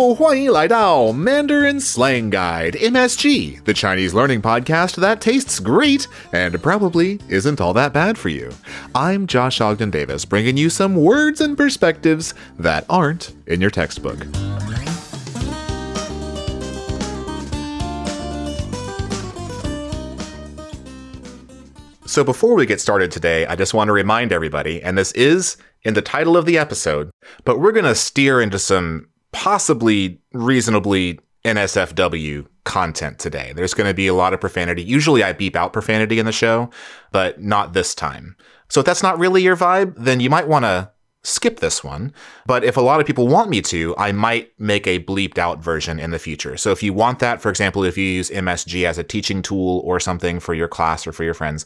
Hello，欢迎来到 Mandarin Slang Guide MSG, the Chinese learning podcast that tastes great and probably isn't all that bad for you. I'm Josh Ogden Davis, bringing you some words and perspectives that aren't in your textbook. So, before we get started today, I just want to remind everybody, and this is in the title of the episode, but we're going to steer into some possibly reasonably NSFW content today. There's going to be a lot of profanity. Usually I beep out profanity in the show, but not this time. So if that's not really your vibe, then you might want to skip this one. But if a lot of people want me to, I might make a bleeped out version in the future. So if you want that, for example, if you use MSG as a teaching tool or something for your class or for your friends,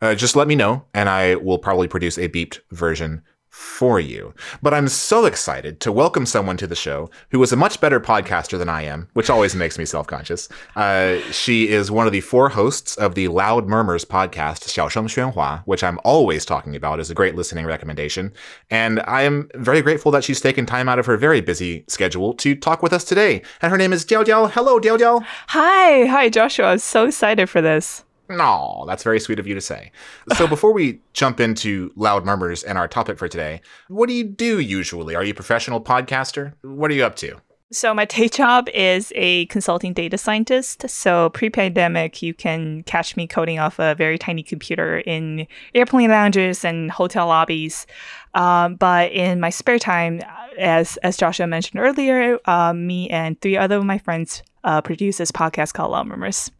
uh, just let me know and I will probably produce a beeped version for you. But I'm so excited to welcome someone to the show who is a much better podcaster than I am, which always makes me self conscious. Uh, she is one of the four hosts of the Loud Murmurs podcast, Xiaosheng Xuanhua, which I'm always talking about as a great listening recommendation. And I am very grateful that she's taken time out of her very busy schedule to talk with us today. And her name is Diao Diao. Hello, Diao Diao. Hi, hi, Joshua. I'm so excited for this. No, that's very sweet of you to say. So before we jump into loud murmurs and our topic for today, what do you do usually? Are you a professional podcaster? What are you up to? So my day job is a consulting data scientist. So pre-pandemic, you can catch me coding off a very tiny computer in airplane lounges and hotel lobbies. Um, but in my spare time, as as Joshua mentioned earlier, uh, me and three other of my friends uh, produce this podcast called Loud Murmurs.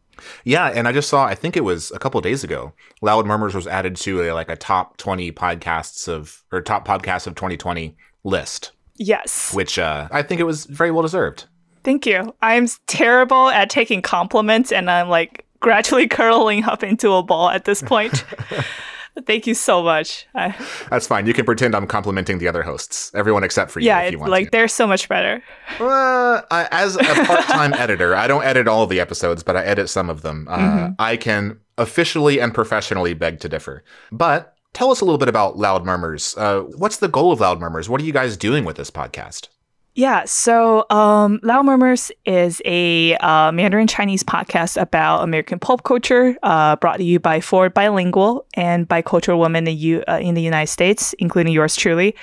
Yeah, and I just saw I think it was a couple days ago. Loud Murmurs was added to a like a top 20 podcasts of or top podcasts of 2020 list. Yes. Which uh I think it was very well deserved. Thank you. I'm terrible at taking compliments and I'm like gradually curling up into a ball at this point. Thank you so much. I, That's fine. You can pretend I'm complimenting the other hosts, everyone except for you. yeah, if you want like to. they're so much better. Uh, I, as a part-time editor, I don't edit all the episodes, but I edit some of them. Uh, Mm-hmm. I can officially and professionally beg to differ. But tell us a little bit about Loud Murmurs. Uh, what's the goal of Loud Murmurs? What are you guys doing with this podcast? Yeah, so um, Loud Murmurs is a uh, Mandarin Chinese podcast about American pulp culture, uh, brought to you by four bilingual and bicultural women in, U- uh, in the United States, including yours truly.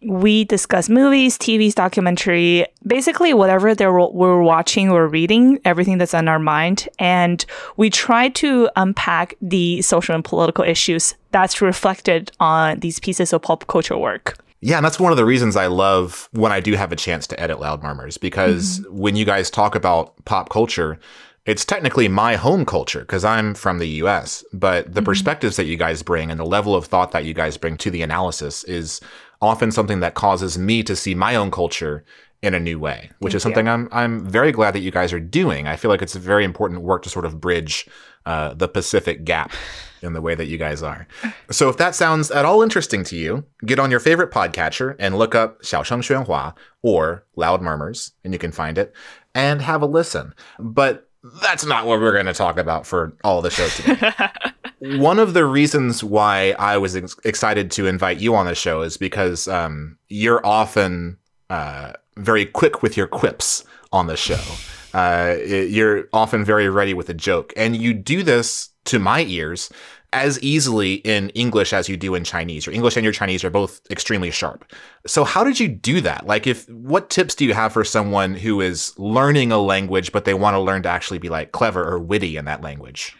We discuss movies, TVs, documentary, basically whatever we're watching or reading, everything that's on our mind. And we try to unpack the social and political issues that's reflected on these pieces of pulp culture work. Yeah, and that's one of the reasons I love when I do have a chance to edit Loud Murmurs because when you guys talk about pop culture, it's technically my home culture because I'm from the US, but the perspectives that you guys bring and the level of thought that you guys bring to the analysis is often something that causes me to see my own culture in a new way, which is Thank you. something I'm I'm very glad that you guys are doing. I feel like it's a very important work to sort of bridge uh, the Pacific gap in the way that you guys are. So if that sounds at all interesting to you, get on your favorite podcatcher and look up Xiaosheng Xuanhua or Loud Murmurs, and you can find it and have a listen. But that's not what we're going to talk about for all the show today. One of the reasons why I was ex- excited to invite you on the show is because um, you're often uh, very quick with your quips on the show. Uh, you're often very ready with a joke, and you do this to my ears as easily in English as you do in Chinese. Your English and your Chinese are both extremely sharp. So how did you do that? Like if what tips do you have for someone who is learning a language but they want to learn to actually be like clever or witty in that language?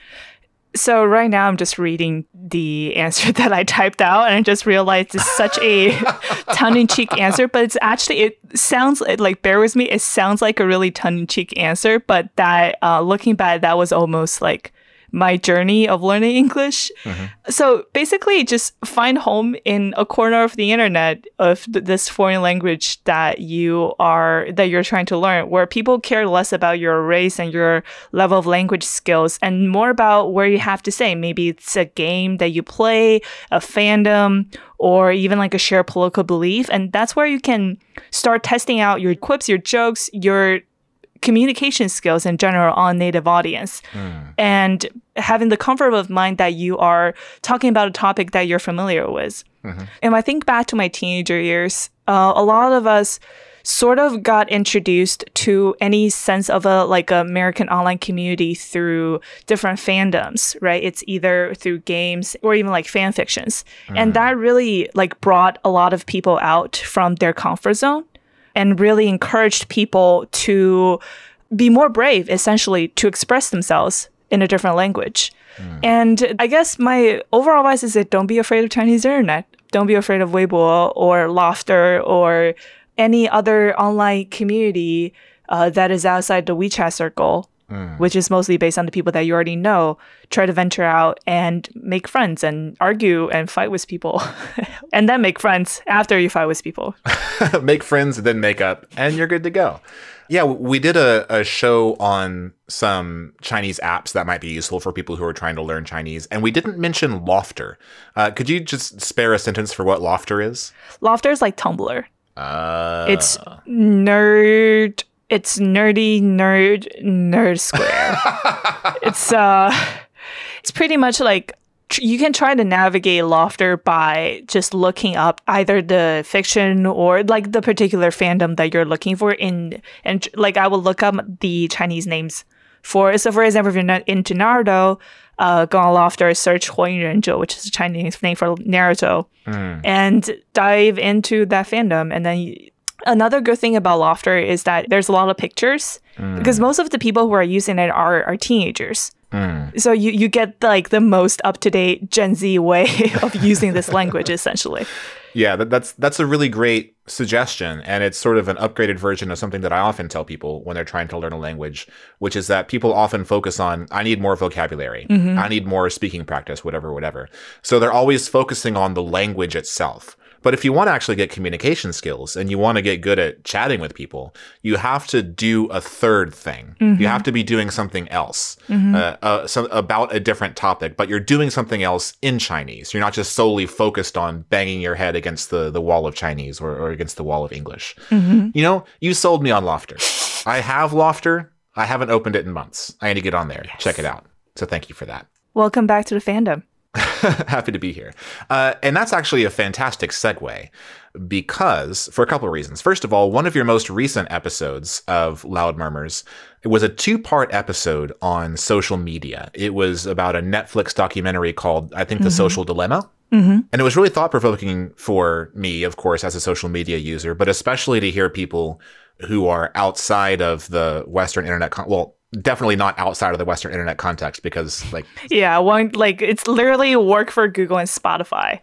So right now I'm just reading the answer that I typed out and I just realized it's such a tongue-in-cheek answer, but it's actually it sounds like bear with me, it sounds like a really tongue-in-cheek answer, but that uh, looking back that was almost like my journey of learning English. Mm-hmm. So basically, just find home in a corner of the internet of th- this foreign language that you are that you're trying to learn, where people care less about your race and your level of language skills, and more about where you have to say. Maybe it's a game that you play, a fandom, or even like a shared political belief, and that's where you can start testing out your quips, your jokes, your communication skills in general on native audience hmm. and having the comfort of mind that you are talking about a topic that you're familiar with. Mm-hmm. And I think back to my teenager years, uh, a lot of us sort of got introduced to any sense of a like American online community through different fandoms, right? It's either through games or even like fan fictions. And mm-hmm. that really like brought a lot of people out from their comfort zone and really encouraged people to be more brave, essentially, to express themselves in a different language. And I guess my overall advice is that don't be afraid of Chinese internet. Don't be afraid of Weibo or Lofter or any other online community uh, that is outside the WeChat circle, which is mostly based on the people that you already know. Try to venture out and make friends and argue and fight with people, and then make friends after you fight with people. make friends, then make up, and you're good to go. Yeah, we did a, a show on some Chinese apps that might be useful for people who are trying to learn Chinese, and we didn't mention Lofter. Uh, could you just spare a sentence for what Lofter is? Lofter is like Tumblr. Uh, It's nerd. It's nerdy nerd nerd square. it's uh, it's pretty much like you can try to navigate Lofter by just looking up either the fiction or like the particular fandom that you're looking for. In and like I will look up the Chinese names for so for example, if you're not into Naruto, uh, go on Lofter, search Huoyurenjo, which is a Chinese name for Naruto, mm. and dive into that fandom, and then another good thing about Lofter is that there's a lot of pictures mm. because most of the people who are using it are, are teenagers. Mm. So you, you get like the most up to date Gen Z way of using this language essentially. Yeah, that, that's that's a really great suggestion, and it's sort of an upgraded version of something that I often tell people when they're trying to learn a language, which is that people often focus on I need more vocabulary, mm-hmm. I need more speaking practice, whatever, whatever. So they're always focusing on the language itself. But if you want to actually get communication skills and you want to get good at chatting with people, you have to do a third thing. You have to be doing something else uh, uh, some, about a different topic, but you're doing something else in Chinese. You're not just solely focused on banging your head against the, the wall of Chinese or, or against the wall of English. You know, you sold me on Lofter. I have Lofter. I haven't opened it in months. I need to get on there, check it out. So thank you for that. Welcome back to the fandom. Happy to be here. Uh, and that's actually a fantastic segue because, for a couple of reasons. First of all, one of your most recent episodes of Loud Murmurs it was a two part episode on social media. It was about a Netflix documentary called, I think, The Social Dilemma. And it was really thought provoking for me, of course, as a social media user, but especially to hear people who are outside of the Western internet. Con- well, definitely not outside of the Western internet context because, like, Yeah, one like it's literally work for Google and Spotify.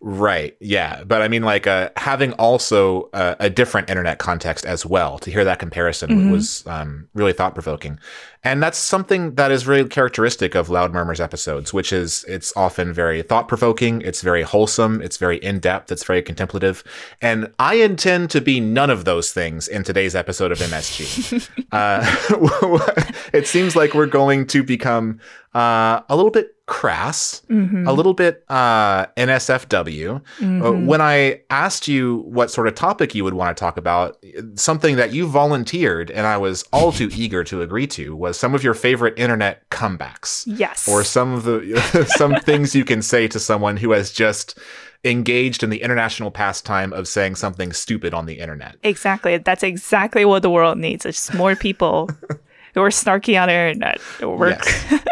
Right. Yeah. But I mean, like, uh, having also uh, a different internet context as well to hear that comparison was um, really thought provoking. And that's something that is really characteristic of Loud Murmurs episodes, which is it's often very thought provoking, it's very wholesome, it's very in depth, it's very contemplative. And I intend to be none of those things in today's episode of MSG. uh, it seems like we're going to become uh, a little bit crass, a little bit uh, NSFW. Uh, when I asked you what sort of topic you would want to talk about, something that you volunteered and I was all too eager to agree to was some of your favorite internet comebacks. Yes. Or some of the some things you can say to someone who has just engaged in the international pastime of saying something stupid on the internet. Exactly. That's exactly what the world needs. It's more people who are snarky on the internet. Yes.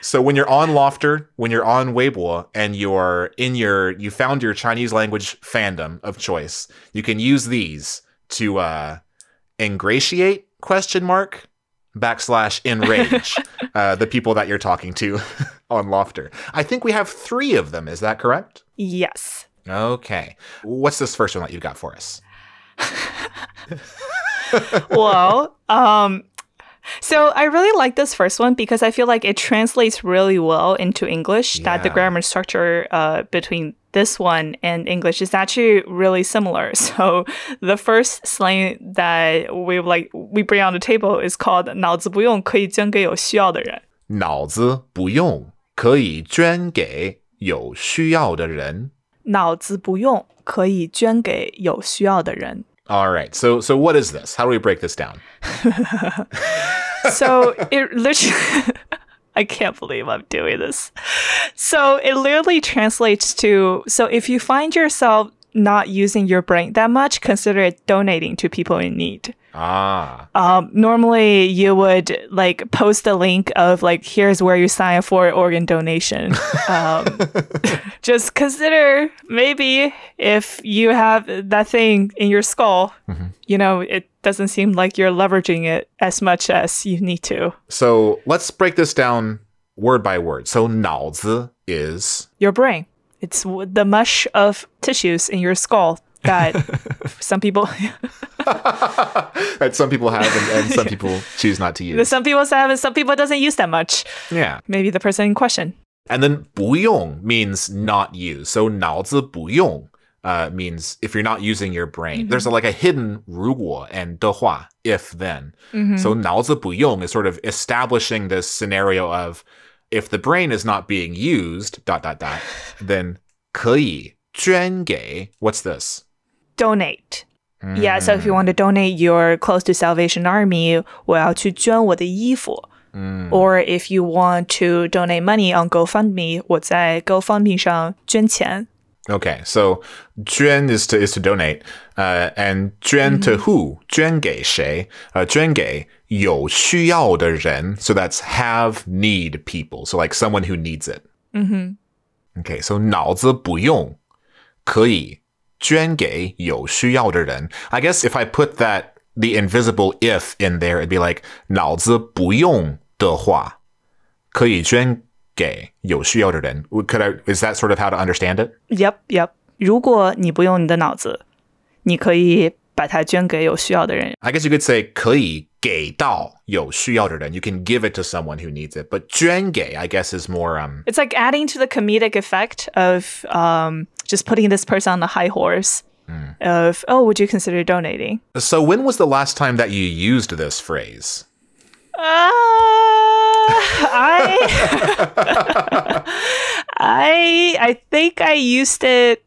So when you're on Lofter, when you're on Weibo, and you're in your, you found your Chinese language fandom of choice, you can use these to uh, ingratiate question mark backslash enrage uh, the people that you're talking to on Lofter. I think we have three of them. Is that correct? Yes. Okay. What's this first one that you've got for us? well, um, so I really like this first one because I feel like it translates really well into English. That the Yeah. grammar structure uh, between this one and English is actually really similar. So the first slang that we like we bring on the table is called 脑子不用可以捐给有需要的人。脑子不用，可以捐给有需要的人。脑子不用可以捐给有需要的人。 All right. So so what is this? How do we break this down? so it literally I can't believe I'm doing this. So it literally translates to so if you find yourself not using your brain that much, consider donating to people in need. Ah. Um, normally, you would like post a link of like, here's where you sign up for organ donation. Um, just consider maybe if you have that thing in your skull, you know, it doesn't seem like you're leveraging it as much as you need to. So let's break this down word by word. So 脑子 is Your brain. It's the mush of tissues in your skull that some people, that some people have and, and some people choose not to use. some people have and some people doesn't use that much. Yeah. Maybe the person in question. And then 不用 means not use. So 脑子不用 uh, means if you're not using your brain. There's a, like a hidden 如果 and 的话 if then. So 脑子不用 is sort of establishing this scenario of if the brain is not being used dot dot dot then 可以捐给 what's this? donate. Yeah, so if you want to donate your clothes to Salvation Army, 我要去捐我的衣服. Or if you want to donate money on GoFundMe, 我在 GoFundMe 上捐钱. Okay, so 捐 is to is to donate, uh, and 捐 to who? 捐给谁? Uh, 捐给有需要的人. So that's have need people. So like someone who needs it. Mm-hmm. Okay, so 脑子不用可以 捐给有需要的人. I guess if I put that the invisible if in there, it'd be like 脑子不用的话可以捐给有需要的人. Could I? Is that sort of how to understand it? Yep, yep. 如果你不用你的脑子，你可以把它捐给有需要的人。 I guess you could say 可以 给到有需要的人. You can give it to someone who needs it. But 捐给, I guess, is more um It's like adding to the comedic effect of um, just putting this person on the high horse of, oh, would you consider donating? So when was the last time that you used this phrase? Uh, I I I think I used it t-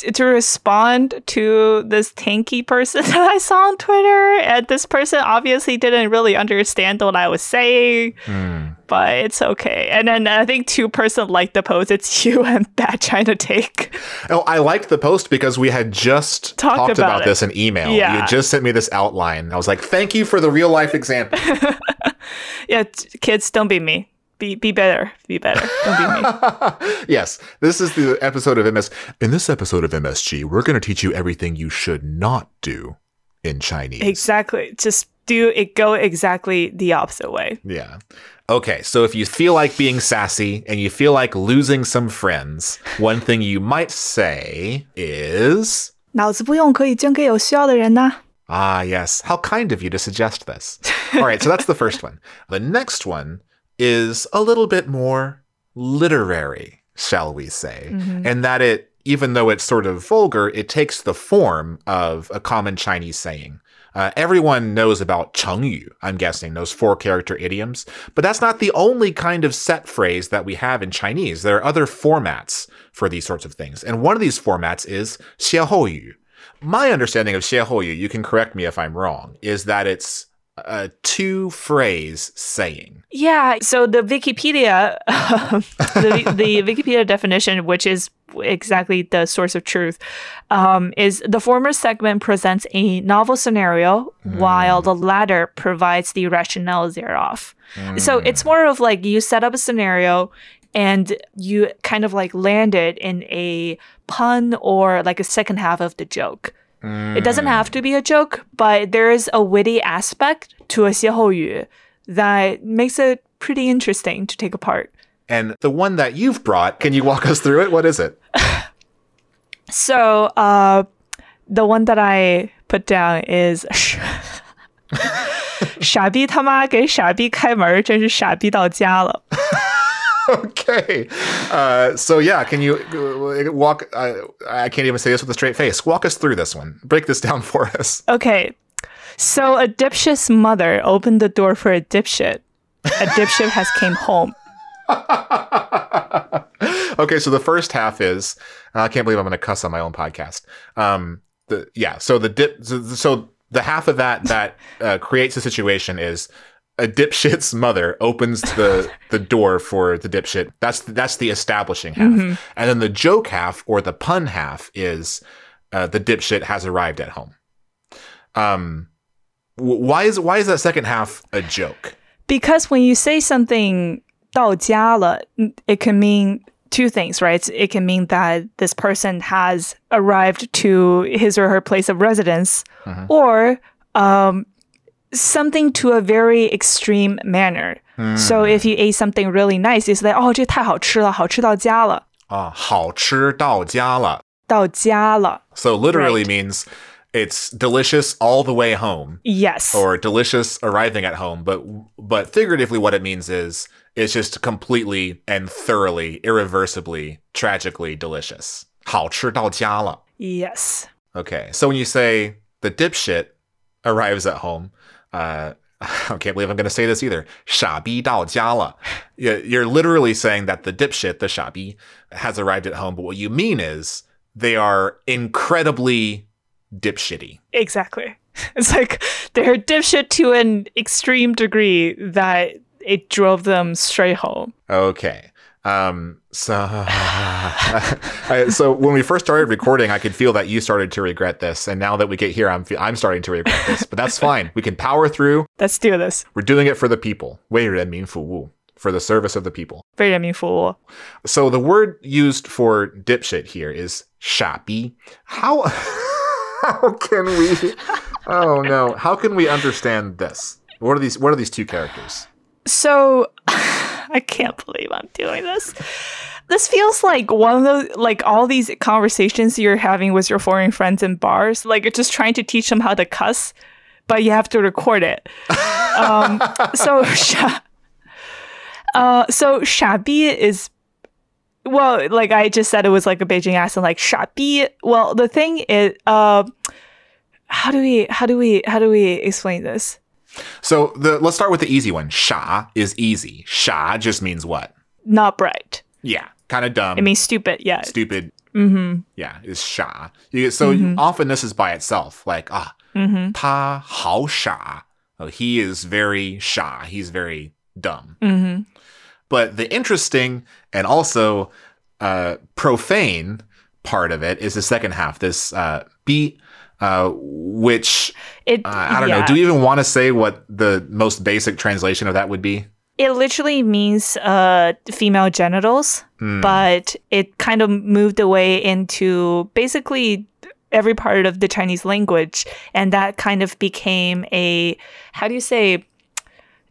to respond to this tanky person that I saw on Twitter, and this person obviously didn't really understand what I was saying, hmm. but it's okay. And then I think two person liked the post. It's you and Bad China Take. Oh, I liked the post because we had just Talked talked about about, this in email. You Yeah. had just sent me this outline. I was like, thank you for the real life example. Yeah, kids, don't be me Be be better. Be better. Don't be me. yes, this is the episode of MS. In this episode of MSG, we're going to teach you everything you should not do in Chinese. exactly. Just do it. Go exactly the opposite way. Yeah. Okay, so if you feel like being sassy and you feel like losing some friends, one thing you might say is, 脑子不用可以捐给有需要的人呐。 ah, yes, how kind of you to suggest this. All right, so that's the first one. The next one is a little bit more literary, shall we say, mm-hmm. and that it, even though it's sort of vulgar, it takes the form of a common Chinese saying. Uh, everyone knows about chengyu, I'm guessing, those four character idioms. But that's not the only kind of set phrase that we have in Chinese. There are other formats for these sorts of things. And one of these formats is xiehouyu. My understanding of xiehouyu, you can correct me if I'm wrong, is that it's a two phrase saying. Yeah. So the Wikipedia, um, the, the Wikipedia definition, which is exactly the source of truth, um, is the former segment presents a novel scenario, hmm. while the latter provides the rationale thereof. So hmm. it's more of like you set up a scenario. And you kind of like land it in a pun or like a second half of the joke. It doesn't have to be a joke, but there is a witty aspect to a 歇后语 that makes it pretty interesting to take apart. And the one that you've brought, can you walk us through it? What is it? So, uh, the one that I put down is 傻逼他妈给傻逼开门，真是傻逼到家了。 Okay. Uh, so yeah, can you uh, walk? Uh, I can't even say this with a straight face. Walk us through this one. Break this down for us. Okay, so a dipshit's mother opened the door for a dipshit. A dipshit has came home. Okay, so the first half is I can't believe I'm going to cuss on my own podcast. Um, the yeah, so the dip, so, so the half of that that uh, creates a situation is a dipshit's mother opens the the door for the dipshit. That's that's the establishing half, and then the joke half or the pun half is uh, the dipshit has arrived at home. Um, wh- why is why is that second half a joke? Because when you say something 到家了, it can mean two things, right? It can mean that this person has arrived to his or her place of residence, or um, something to a very extreme manner. So if you ate something really nice, it's like, oh, 这太好吃了，好吃到家了，啊，好吃到家了。到家了。 So literally Right. means it's delicious all the way home. Yes. or delicious arriving at home but but figuratively what it means is it's just completely and thoroughly irreversibly tragically delicious 好吃到家了 yes. okay so when you say the dipshit arrives at home uh I can't believe I'm going to say this either. 傻逼到家了. Yeah, You're literally saying that the dipshit, the 傻逼, has arrived at home, but what you mean is they are incredibly dipshitty. Exactly. It's like they're dipshit to an extreme degree that it drove them straight home. Okay. Um, so, I, so when we first started recording, I could feel that you started to regret this, and now that we get here, I'm fe- I'm starting to regret this. But that's fine. We can power through. Let's do this. We're doing it for the people. 为人民服务 for the service of the people. 为人民服务. So the word used for dipshit here is 傻逼. How how can we? Oh no! How can we understand this? What are these? What are these two characters? So I can't believe I'm doing this. This feels like one of those, like all these conversations you're having with your foreign friends in bars. Like you're just trying to teach them how to cuss, but you have to record it. um, so, uh, so shabi is, well, like I just said, it was like a Beijing accent, like shabi. Well, the thing is, uh, how do we, how do we, how do we explain this? So the let's start with the easy one. Sha is easy. Sha just means what? Not bright. Yeah, kind of dumb. It means stupid. Yeah, stupid. Mm-hmm. Yeah, is sha. So mm-hmm. often this is by itself. Like ah, mm-hmm. ta hao sha. Oh, he is very sha. He's very dumb. Mm-hmm. But the interesting and also uh, profane part of it is the second half. This uh, uh, which It, uh, I don't yeah. know. Do you even want to say what the most basic translation of that would be? It literally means uh, female genitals, but it kind of moved away into basically every part of the Chinese language, and that kind of became a how do you say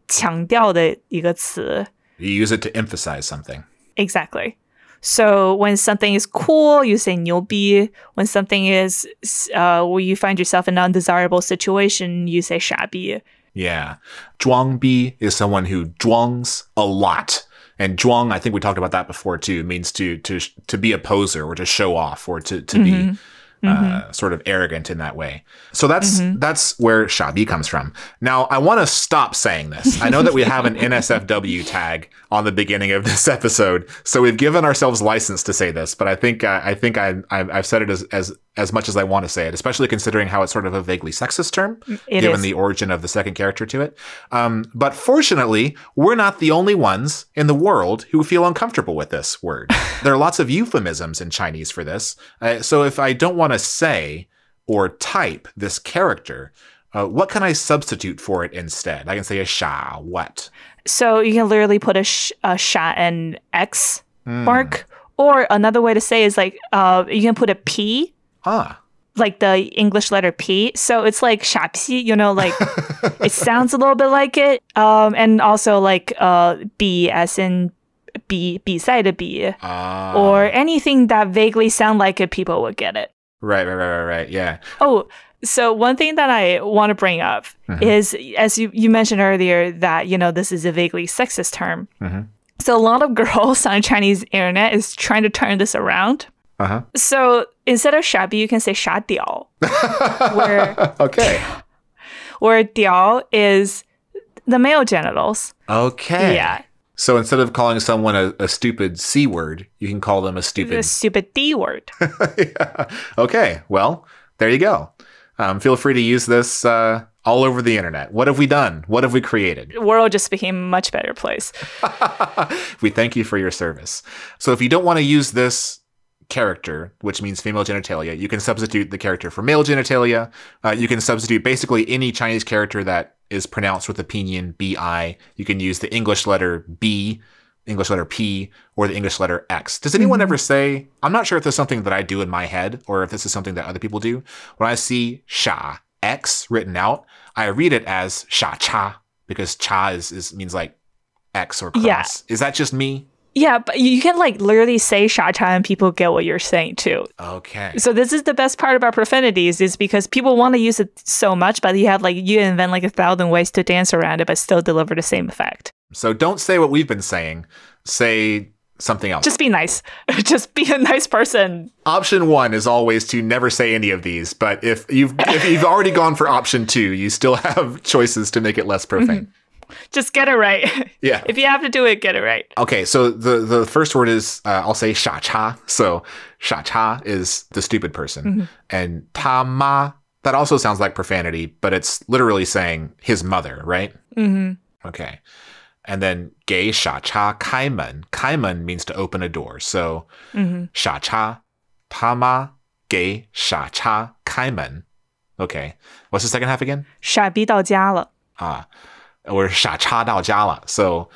强调的一个词 You use it to emphasize something. Exactly. So when something is cool, you say 牛逼. When something is uh, where you find yourself in an undesirable situation, you say 傻逼. Yeah. Zhuang bi is someone who zhuangs a lot. And zhuang, I think we talked about that before too, means to to to be a poser or to show off or to to be uh, sort of arrogant in that way. So that's that's where shabi comes from. Now I want to stop saying this. I know that we have an NSFW tag on the beginning of this episode, so we've given ourselves license to say this. But I think uh, I think I, I I've said it as as as much as I want to say it, especially considering how it's sort of a vaguely sexist term, It given is. the origin of the second character to it. Um, but fortunately, we're not the only ones in the world who feel uncomfortable with this word. there are lots of euphemisms in Chinese for this. Uh, so if I don't want to say or type this character, uh, what can I substitute for it instead? I can say a sha, what? So you can literally put a, sh- a shot and X Hmm. mark. Or another way to say is like uh, you can put a P, Huh. Like the English letter P. So it's like shapsi, you know, like it sounds a little bit like it. Um, and also like uh, B as in B, beside a b B. Ah. Or anything that vaguely sound like it, people would get it. Right, right, right, right, right. Yeah. Oh, so one thing that I want to bring up mm-hmm. is, as you, you mentioned earlier, that, you know, this is a vaguely sexist term. Mm-hmm. So a lot of girls on Chinese internet is trying to turn this around. Uh huh. So instead of 傻逼, you can say 傻屌, where Okay. where 屌 is the male genitals. Okay. Yeah, So instead of calling someone a, a stupid C word, you can call them a the stupid. stupid D word. Yeah. Okay. Well, there you go. Um, feel free to use this uh, all over the internet. What have we done? What have we created? The world just became a much better place. we thank you for your service. So if you don't want to use this character, which means female genitalia. You can substitute the character for male genitalia. Uh, you can substitute basically any Chinese character that is pronounced with the pinyin bi. You can use the English letter B, English letter P, or the English letter X. Does anyone ever say? I'm not sure if this is something that I do in my head or if this is something that other people do. When I see sha X written out, I read it as sha cha because cha is, is means like X or cross. Yeah. Is that just me? Yeah, but you can like literally say shacha and people get what you're saying too. Okay. So this is the best part about profanities is because people want to use it so much, but you have like you invent like a thousand ways to dance around it, but still deliver the same effect. So don't say what we've been saying. Say something else. Just be nice. Just be a nice person. option one is always to never say any of these, but if you've if you've already gone for option two, you still have choices to make it less profane. Mm-hmm. Just get it right. Yeah. if you have to do it, get it right. Okay, so the the first word is uh, I'll say sha cha. So sha cha is the stupid person, and ta ma that also sounds like profanity, but it's literally saying his mother, right? hmm Okay, and then gay sha cha kai men. Kai men means to open a door. So hmm sha cha ta ma gay sha cha kai men. Okay, what's the second half again? 傻逼到家了. Ah, or Shacha Dao Jala. So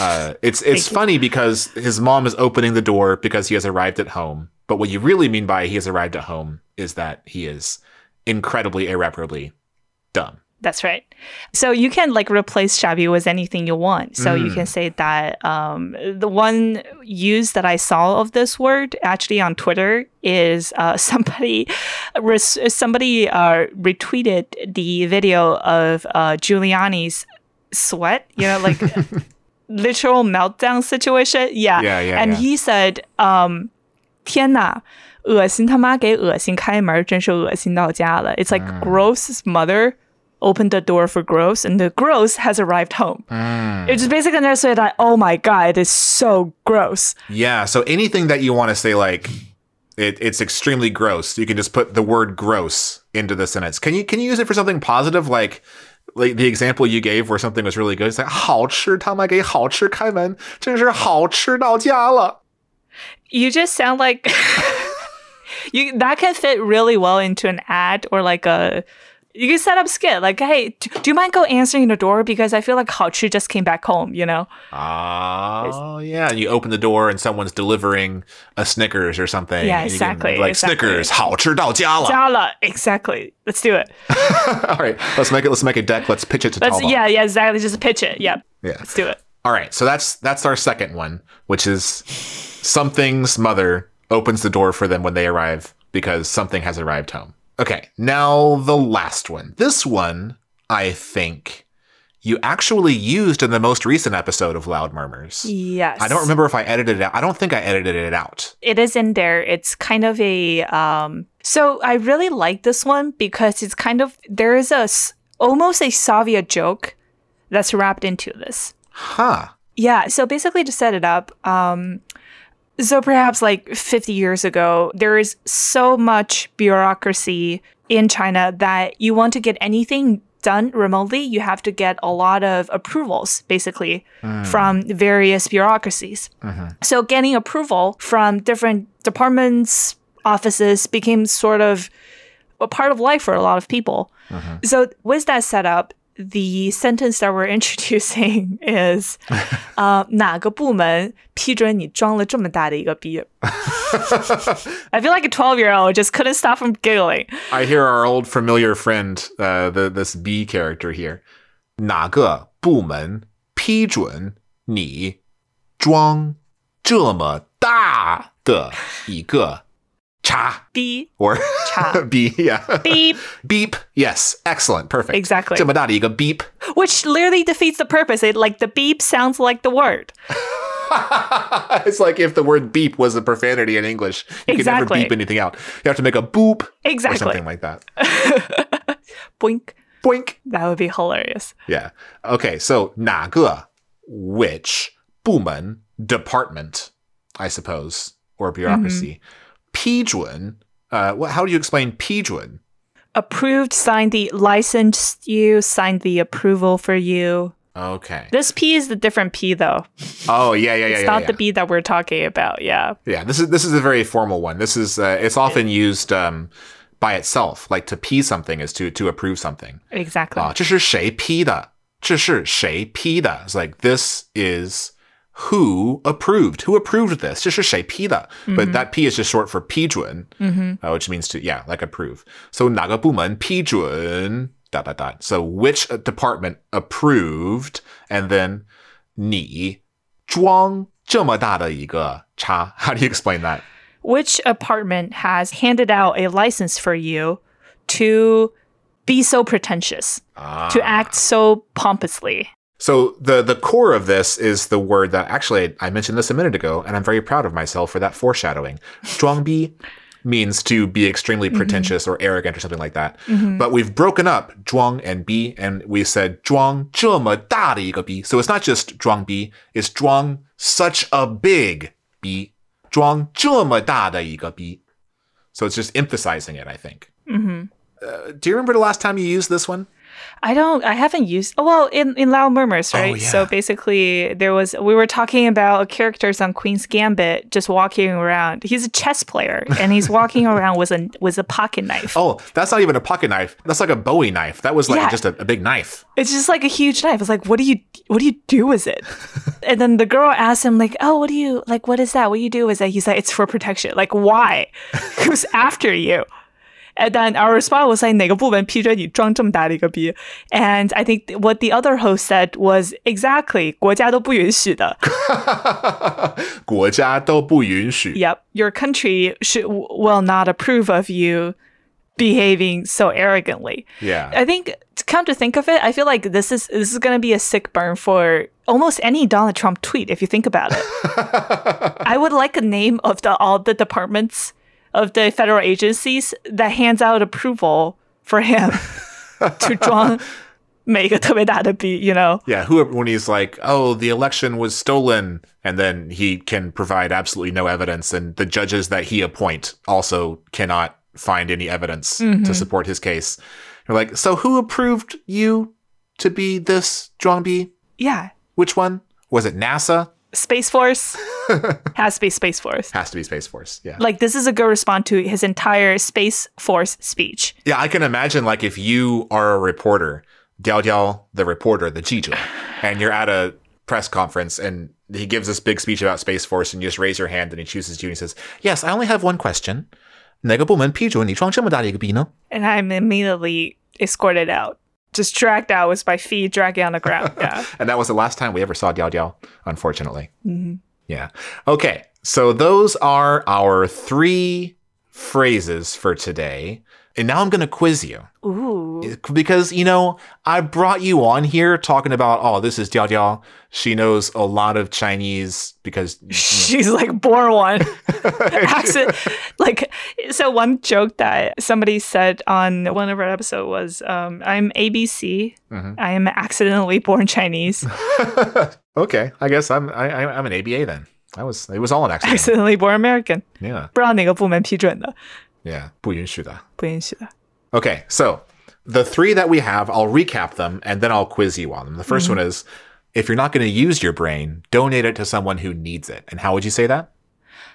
uh, it's it's funny you. because his mom is opening the door because he has arrived at home. But what you really mean by he has arrived at home is that he is incredibly irreparably dumb. That's right. So you can like replace shabu with anything you want. So mm. you can mm. say that um, the one use that I saw of this word actually on Twitter is uh, somebody res- somebody uh, retweeted the video of uh, Giuliani's sweat. You know, like literal meltdown situation. Yeah. Yeah, yeah, And yeah. he said, um, 天哪，恶心他妈给恶心开门，真是恶心到家了. It's like Gross's mother opened the door for Gross, and the Gross has arrived home. It's basically there say that, oh my god, it is so gross. Yeah. So anything that you want to say like it, it's extremely gross, you can just put the word gross into the sentence. Can you can you use it for something positive like like the example you gave where something was really good? It's like 好吃，他们给好吃开门，真是好吃到家了。 You just sound like you that can fit really well into an ad or like a. you can set up skit like, hey, do, do you mind go answering the door because I feel like Hao Chu just came back home, you know? Oh uh, yeah, you open the door and someone's delivering a Snickers or something. Yeah, exactly. Can, like exactly. Snickers, Hao Chu Dao Jia Exactly. Let's do it. All right, let's make it. Let's make a deck. Let's pitch it to let Yeah, yeah, exactly. Just pitch it. Yeah. Yeah. Let's do it. All right, so that's that's our second one, which is something's mother opens the door for them when they arrive because something has arrived home. Okay, now the last one. This one, I think, you actually used in the most recent episode of Loud Murmurs. Yes. I don't remember if I edited it out. I don't think I edited it out. It is in there. It's kind of a um so I really like this one because it's kind of There is a almost a Soviet joke that's wrapped into this. Huh. Yeah, so basically to set it up, um so perhaps like 50 years ago, there is so much bureaucracy in China that you want to get anything done remotely, you have to get a lot of approvals basically ah. from various bureaucracies. Uh-huh. So getting approval from different departments, offices became sort of a part of life for a lot of people. Uh-huh. So with that setup, the sentence that we're introducing is 呃哪个部门批准你装了这么大的一个逼 I feel like a 12 year old just couldn't stop from giggling. I hear our old familiar friend, uh, the this B character here. 哪个部门批准你装这么大的一个 cha b or cha b yeah beep beep yes excellent perfect exactly 这么大的一个 beep which literally defeats the purpose it like the beep sounds like the word it's like if the word beep was a profanity in English. You exactly. could never beep anything out. You have to make a boop exactly. or something like that. Boink. Boink. That would be hilarious. Yeah. Okay, so 哪个 which bumen department, I suppose, or bureaucracy. Mm-hmm. 准 uh, what, how do you explain 批准? Approved, signed the licensed you, signed the approval for you. Okay. This P is the different P though. Oh yeah, yeah, yeah. It's yeah, not yeah. the B that we're talking about. Yeah. Yeah, this is this is a very formal one. This is uh, it's often used um, by itself, like to P something is to to approve something. Exactly. 啊，这是谁批的？这是谁批的? It's like this is who approved. Who approved this? 这是谁批的? But that P is just short for 批准, uh, which means to yeah, like approve. So 哪个部门批准 dot dot dot. So which uh, department approved and then 你装这么大的一个叉? How do you explain that? Which apartment has handed out a license for you to be so pretentious, to act so pompously? So the the core of this is the word that actually I mentioned this a minute ago, and I'm very proud of myself for that foreshadowing. 装逼 means to be extremely pretentious or arrogant or something like that. But we've broken up 装 and b, and we said 装这么大的一个 b. So it's not just 装逼, it's 装 such a big b. 装这么大的一个 b. So it's just emphasizing it, I think. Uh, do you remember the last time you used this one? I don't. I haven't used. Oh, well, in in Loud Murmurs, oh, right? yeah. So basically, there was we were talking about characters on Queen's Gambit just walking around. He's a chess player, and he's walking around with a with a pocket knife. Oh, that's not even a pocket knife. That's like a Bowie knife. That was like Yeah. just a, a big knife. It's just like a huge knife. It's like, what do you what do you do with it? and then the girl asks him like, oh, what do you like? What is that? What do you do with it? He's like, it's for protection. Like, why? Who's after you? And then our response was like, 哪个部门批准你装这么大的一个逼? And I think what the other host said was exactly 国家都不允许的.国家都不允许. Yep, your country should will not approve of you behaving so arrogantly. Yeah. I think to come to think of it, I feel like this is this is going to be a sick burn for almost any Donald Trump tweet if you think about it. I would like a name of the all the departments of the federal agencies that hands out approval for him to 装每个特别大的逼, you know. Yeah, who when he's like, "Oh, the election was stolen," and then he can provide absolutely no evidence, and the judges that he appoint also cannot find any evidence to support his case. You're like, "So who approved you to be this Zhuangbi? Yeah. Which one was it? NASA? Space Force has to be Space Force. Has to be Space Force. Yeah. Like this is a good response to his entire Space Force speech. Yeah, I can imagine like if you are a reporter, Diao Diao, the reporter, the Jiju, and you're at a press conference and he gives this big speech about Space Force and you just raise your hand and he chooses you and he says, Yes, I only have one question. And I'm immediately escorted out just dragged out with my feet dragging on the ground. Yeah. And that was the last time we ever saw Diao Diao, unfortunately. Mm-hmm. Yeah. Okay. So those are our three phrases for today. And now I'm going to quiz you. Ooh. because you know I brought you on here talking about oh this is Diao Diao. She knows a lot of Chinese because She's like born one. Accident. Like so one joke that somebody said on one of our episodes was um, I'm ABC. I am accidentally born Chinese. okay I guess I'm I, I- I'm an ABA then. I was it was all an accident. accidentally born American. Yeah 不知道哪个部门批准的， yeah 不允许的.不允许的。 Okay so the three that we have I'll recap them and then I'll quiz you on them. The 1st one is if you're not going to use your brain, donate it to someone who needs it. And how would you say that?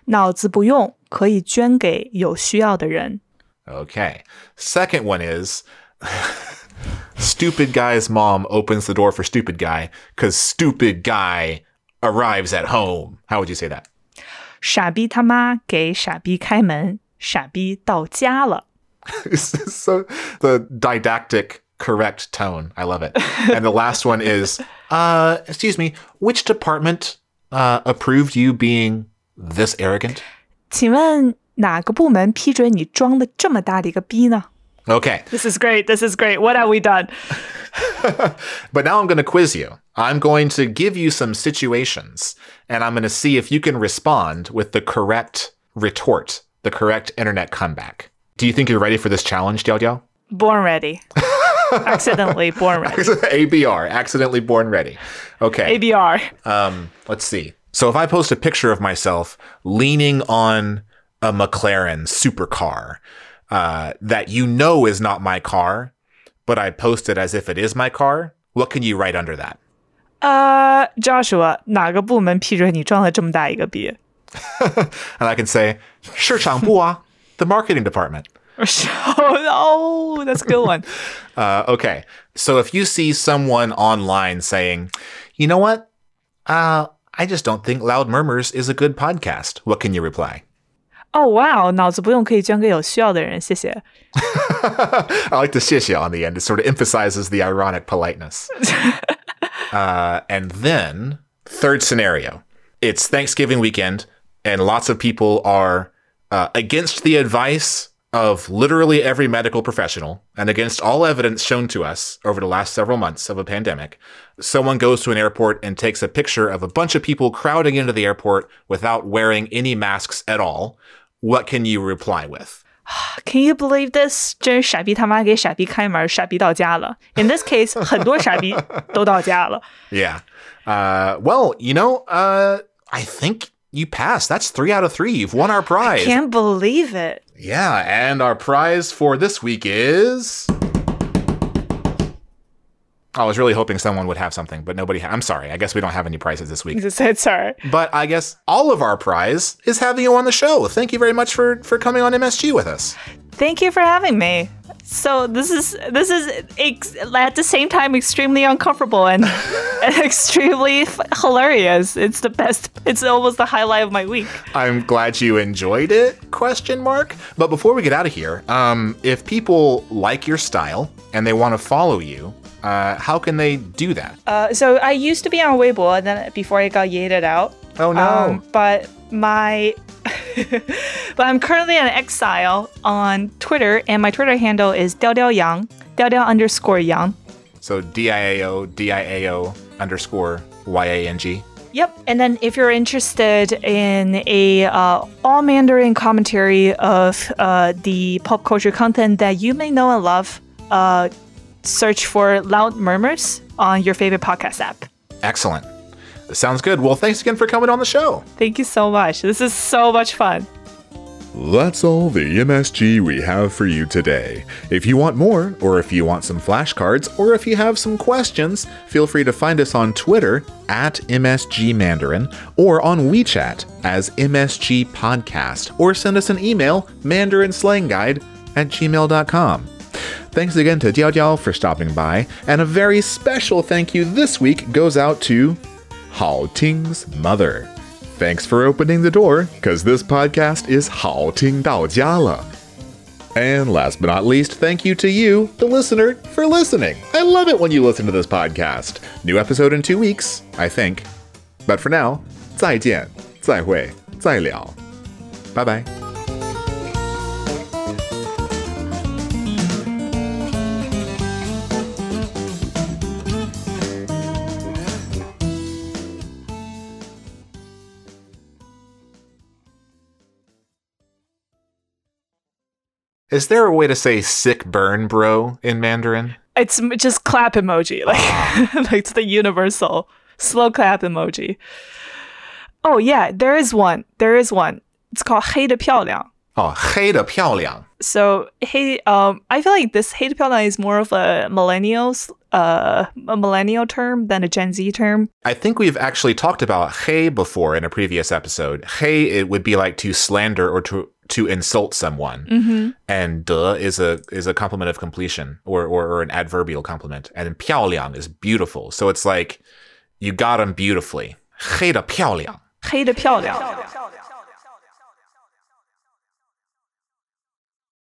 脑子不用，可以捐给有需要的人。 Okay. Second one is stupid guy's mom opens the door for stupid guy because stupid guy arrives at home. How would you say that? 傻逼他妈给傻逼开门， 傻逼到家了。 so the didactic correct tone. I love it. and the last one is uh excuse me, which department uh approved you being this arrogant? 请问哪个部门批准你装了这么大的一个逼呢 Okay. This is great. This is great. What have we done? But now I'm going to quiz you. I'm going to give you some situations, and I'm going to see if you can respond with the correct retort, the correct internet comeback. Do you think you're ready for this challenge, Diao Diao? Born ready. accidentally born ready. ABR, accidentally born ready. Okay. ABR. Um, let's see. So if I post a picture of myself leaning on a McLaren supercar uh, that you know is not my car, but I post it as if it is my car, what can you write under that? Uh, Joshua, 哪个部门批准你装了这么大一个逼？And I can say, 市场部啊, the marketing department. oh, that's a good one. Uh, okay. So if you see someone online saying, you know what? Uh, I just don't think Loud Murmurs is a good podcast. What can you reply? Oh wow，脑子不用可以捐给有需要的人，谢谢。 I like the 谢谢 on the end. It sort of emphasizes the ironic politeness. uh, and then, third scenario. It's Thanksgiving weekend, and lots of people are uh, against the advice of literally every medical professional and against all evidence shown to us over the last several months of a pandemic. Someone goes to an airport and takes a picture of a bunch of people crowding into the airport without wearing any masks at all. What can you reply with? Can you believe this？真是傻逼他妈给傻逼开门，傻逼到家了。In this case，很多傻逼都到家了。 Yeah. Uh, well, you know, uh, I think you passed. That's three out of three. You've won our prize. I can't believe it. Yeah, and our prize for this week is. I was really hoping someone would have something, but nobody. Ha- I'm sorry. I guess we don't have any prizes this week. It's alright. But I guess all of our prize is having you on the show. Thank you very much for for coming on MSG with us. Thank you for having me. So this is this is ex- at the same time extremely uncomfortable and, and extremely f- hilarious. It's the best. It's almost the highlight of my week. I'm glad you enjoyed it. Question mark. But before we get out of here, um, if people like your style and they want to follow you, uh, how can they do that? Uh, so I used to be on Weibo, and then before I got yeeted out. Oh no. Um, but my, but I'm currently in exile on Twitter, and my Twitter handle is Diao Diao Yang, Diao underscore Yang. So D I A O D I A O underscore Y A N G. Yep. And then if you're interested in a uh, all Mandarin commentary of uh, the pop culture content that you may know and love, uh, search for Loud Murmurs on your favorite podcast app. Excellent. Sounds good. Well, thanks again for coming on the show. Thank you so much. This is so much fun. That's all the MSG we have for you today. If you want more, or if you want some flashcards, or if you have some questions, feel free to find us on Twitter at MSG Mandarin or on WeChat as MSG Podcast, or send us an email, mandarinslangguide at gmail.com. Thanks again to Diao Diao for stopping by, and a very special thank you this week goes out to Hao Ting's mother. Thanks for opening the door, because this podcast is Hao Ting Dao Jia Le. And last but not least, thank you to you, the listener, for listening. I love it when you listen to this podcast. New episode in two weeks, I think. But for now, 再见,再会,再聊. Bye bye. Is there a way to say sick burn, bro, in Mandarin? It's m- just clap emoji, like like it's the universal slow clap emoji. Oh yeah, there is one. There is one. It's called 黑的漂亮. Oh, 黑的漂亮. So hey, um, I feel like this 黑的漂亮 is more of a millennials, uh, a millennial term than a Gen Z term. I think we've actually talked about hey before in a previous episode. Hey, it would be like to slander or to to insult someone, and de is a is a complement of completion or, or or an adverbial complement, and 漂亮 is beautiful. So it's like you got them beautifully. 黑的漂亮.黑的漂亮.